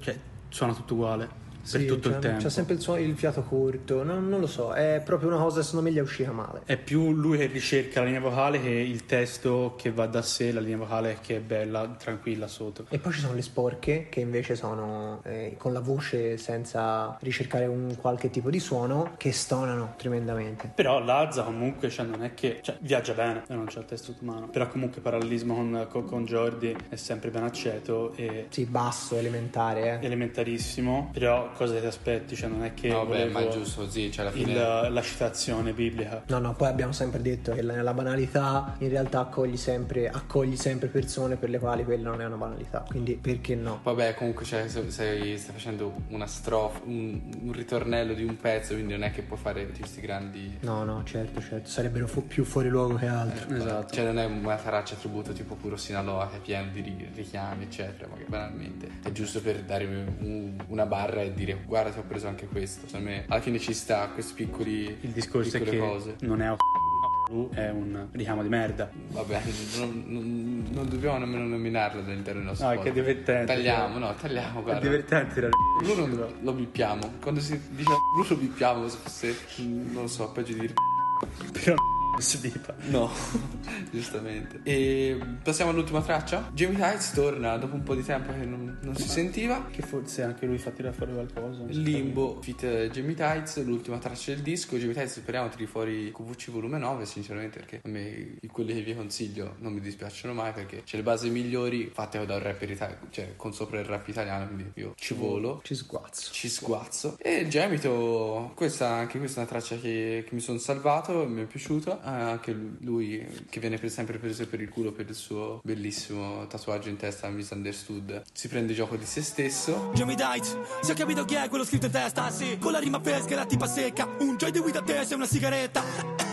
cioè, suona tutto uguale per Sì, tutto il tempo. C'ha sempre il, suo- il fiato corto, non, non lo so, è proprio una cosa secondo me gli è uscita male. È più lui che ricerca la linea vocale che il testo che va da sé, la linea vocale che è bella, tranquilla sotto. E poi ci sono le sporche che invece sono eh, con la voce senza ricercare un qualche tipo di suono che stonano tremendamente. Però Lazza comunque cioè, non è che cioè, viaggia bene, e non c'è il testo sotto mano. Però comunque parallelismo con, con, con Jordi è sempre ben accetto e Sì, basso, elementare, eh. elementarissimo. Però cosa che ti aspetti, cioè non è che No, beh, ma è giusto così, cioè alla fine... il- la citazione biblica. No, no, poi abbiamo sempre detto che la, la banalità in realtà accogli sempre, accogli sempre persone per le quali quella non è una banalità. Quindi perché no? Vabbè, comunque cioè, se- sei- stai facendo una strofa, un, un ritornello di un pezzo, quindi non è che puoi fare tutti questi grandi... No, no, certo, certo. Sarebbero fu- più fuori luogo che altro. Esatto. Cioè non è una traccia tributo tipo puro Sinaloa che è pieno di ri- richiami, eccetera, ma che banalmente è giusto per dare un- una barra e dire guarda ti ho preso anche questo. Secondo me alla fine ci sta questi piccoli Il discorso è piccole che cose. non è è un richiamo di merda. Vabbè, non, non- non dobbiamo nemmeno nominarlo all'interno del nostro No, è podcast. che è divertente. Tagliamo, no, tagliamo, È guarda. divertente tirare Blu non lo bippiamo. Quando si dice blu lo bippiamo, se fosse, non lo so, peggio di dire però si dica. No, giustamente. E passiamo all'ultima traccia. Jamie Tights torna dopo un po' di tempo che non, non si sentiva. Che forse anche lui fa tirare fuori qualcosa. Limbo, fit Jamie Tights, l'ultima traccia del disco. Jamie Tights speriamo tiri fuori QVC volume 9, sinceramente, perché a me quelli che vi consiglio non mi dispiacciono mai perché c'è le basi migliori fatte da un rapper italiano, cioè con sopra il rap italiano, quindi io ci volo. Ci sguazzo. Ci sguazzo. E Gemito, questa, anche questa è una traccia che, che mi sono salvato, mi è piaciuta. Eh, anche lui che viene sempre preso per il culo per il suo bellissimo tatuaggio in testa Misunderstood. Si prende gioco di se stesso. Jamie Dice, si è capito chi è quello scritto in testa, sì Con la rima fresca la tipa secca Un joy di guida tesa e una sigaretta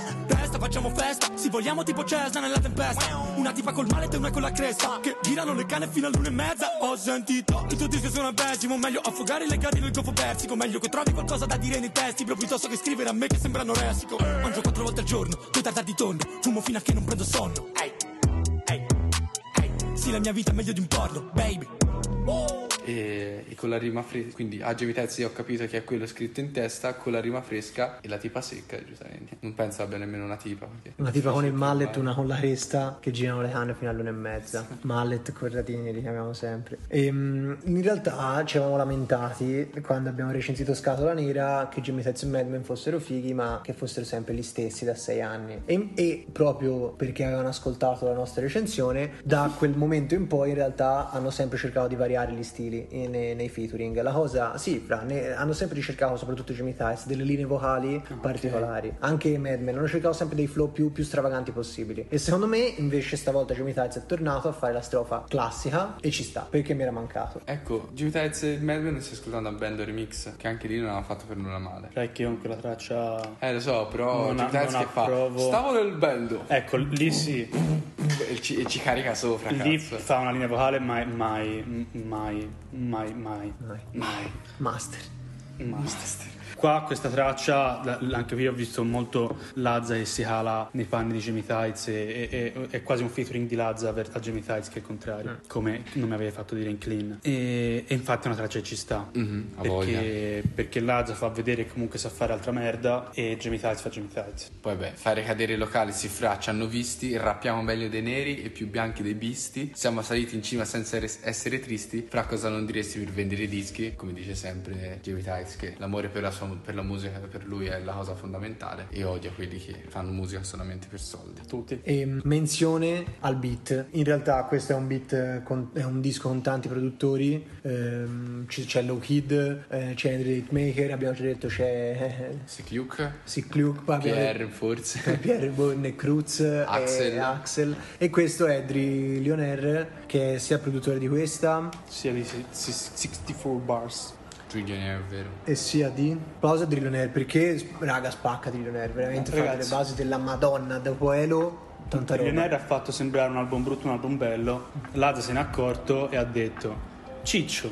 Testa, facciamo festa, si vogliamo tipo Cesna nella tempesta. Una tipa col mallet e una con la cresta. Che girano le canne fino all'una e mezza. Ho sentito, il tuo disco suona pessimo. Meglio affogare i legati nel goffo persico. Meglio che trovi qualcosa da dire nei testi Proprio piuttosto che scrivere a me che sembra anoressico Mangio quattro volte al giorno, due tardati tondo. Fumo fino a che non prendo sonno. Ehi, ehi, ehi. Sì, la mia vita è meglio di un porno, baby E, e con la rima fresca, quindi a io ho capito che è quello scritto in testa, con la rima fresca e la tipa secca, giustamente. Non penso abbia nemmeno una tipa. Una tipa con il mallet, una con la cresta che girano le canne fino all'una e mezza. Mallet corradini li chiamiamo sempre. E, mm, in realtà ci avevamo lamentati quando abbiamo recensito Scatola Nera che Jimmy Tights e Madman fossero fighi, ma che fossero sempre gli stessi da sei anni. E, e proprio perché avevano ascoltato la nostra recensione, da quel momento in poi in realtà hanno sempre cercato di variare gli stili in- nei, nei featuring. La cosa, sì, fra, ne- hanno sempre ricercato, soprattutto Jimmy Tights, delle linee vocali particolari. Anche Madman hanno cercato sempre dei flow più, più stravaganti possibili. E secondo me, invece, stavolta Jimmy Tights è tornato a fare la strofa classica e ci sta, perché mi era mancato. Ecco, Jimmy Tights e Melvin stai ascoltando un band remix, che anche lì non hanno fatto per nulla male. Sai che io con quella traccia. Eh lo so, però Non Jimmy a- non che fa? approvo. Stavo nel bando Ecco, lì sì. E ci, e ci carica sopra, Lì cazzo. fa una linea vocale, mai, mai, mai, mai, mai, Mai. Mai. Master. Master. Qua questa traccia, anche qui ho visto molto Lazza che si cala nei panni di Jamie Tights e, e- e- è quasi un featuring di Lazza a Jamie Tights che è il contrario, come non mi avevi fatto dire in clean. E, e infatti è una traccia che ci sta. Mhm, voglia. perché, perché Lazza fa vedere che comunque sa fare altra merda e Jamie Tights fa Jamie Tights. Poi beh, fare cadere i locali si fra, ci hanno visti, rappiamo meglio dei neri e più bianchi dei bisti. Siamo saliti in cima senza ere- essere tristi. Fra cosa non diresti per vendere i dischi? Come dice sempre Jamie Tights, che l'amore per la, sua- per la musica per lui è la cosa fondamentale e odia quelli che fanno musica solamente per soldi. Tutti. E mm, menzione al beat. In realtà questo è un beat eh, con- è un disco con tanti produttori. ehm, c'è Low Kid, eh, c'è Andrew Maker, abbiamo già detto c'è eh, Sick Luke, Sick Luke, poi abbiamo detto- Pierre forse. Pierre Bonne Cruz Axel. e Axel e questo è Dri Lioner che è sia produttore di questa Sia di si- si- 64 bars. Trillionaire, è vero. e sia di Pausa Dri Lioner perché raga spacca Dri Lioner veramente fa delle basi della madonna dopo Elo tanta roba Millionaire ha fatto sembrare un album brutto un album bello. Lazza se n'è accorto e ha detto: Ciccio,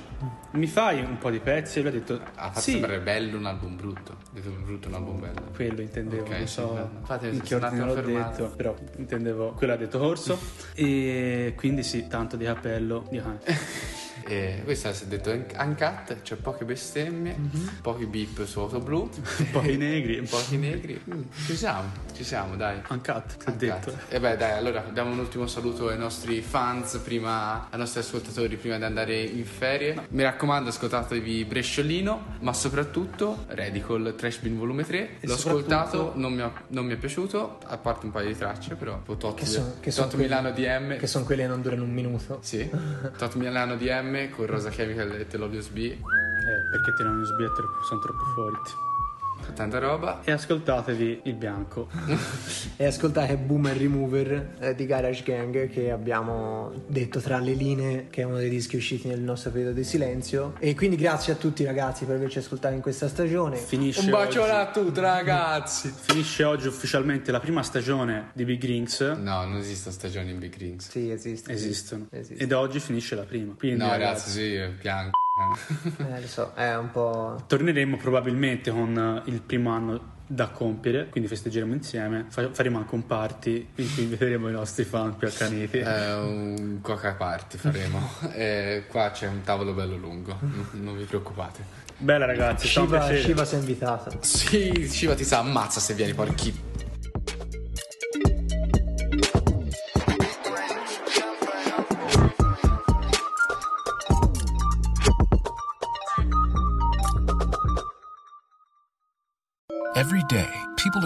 mi fai un po' di pezzi? E lui ha detto: Ha fatto Sì, sembrare bello un album brutto. Ha detto brutto un album bello. quello intendevo. Ok, non sì, so no. Infatti, in che ordine l'ho a fermare. detto, però intendevo quello ha detto Orso. e quindi sì, tanto di cappello. Di. E questa si è detto un- uncut, c'è poche bestemmie, pochi beep su auto blu, Pochi negri. pochi negri. Mm, Ci siamo, ci siamo, dai. Uncut, Uncut. detto. E beh, dai, allora diamo un ultimo saluto ai nostri fans, prima, ai nostri ascoltatori, prima di andare in ferie. Mi raccomando, ascoltatevi Bresciolino, ma soprattutto Radical Trash Bin Volume 3. E L'ho ascoltato, non mi, ha- non mi è piaciuto, a parte un paio di tracce, però. Tot, che sono che quelli- Milano DM. che sono quelli che non durano un minuto Sì, Tot Milano DM con Rosa Chemical e Telodious B. eh, perché tirano in sbietto sono troppo forti. Tanta roba. E ascoltatevi il bianco. e ascoltate Boomer Remover eh, di Garage Gang che abbiamo detto tra le linee che è uno dei dischi usciti nel nostro periodo di silenzio e quindi grazie a tutti ragazzi per averci ascoltato in questa stagione Finisce Un bacione oggi, a tutti ragazzi. finisce oggi ufficialmente la prima stagione di Big Rings. No, non esiste stagione in Big Rings. sì esiste Esistono. esiste. Ed oggi finisce la prima. Quindi, No, ragazzi, ragazzi, sì, è bianco. Eh, lo so è un po' torneremo probabilmente con eh, il primo anno da compiere, quindi festeggeremo insieme. Fa- faremo anche un party in cui vedremo i nostri fan più accaniti. Eh, un coca party faremo. e qua c'è un tavolo bello lungo, non, non vi preoccupate. Bella ragazzi, Shiva. Shiva si è invitato Sì, Shiva ti sa ammazza se vieni porchi.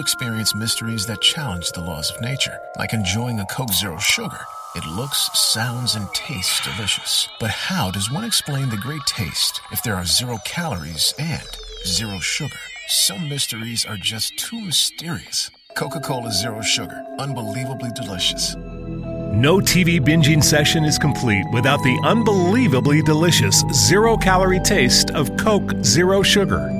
Experience mysteries that challenge the laws of nature, like enjoying a Coke Zero Sugar. It looks, sounds, and tastes delicious. But how does one explain the great taste if there are zero calories and zero sugar? Some mysteries are just too mysterious. Coca Cola Zero Sugar, unbelievably delicious. No TV binging session is complete without the unbelievably delicious zero calorie taste of Coke Zero Sugar.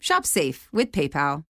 Shop safe with PayPal.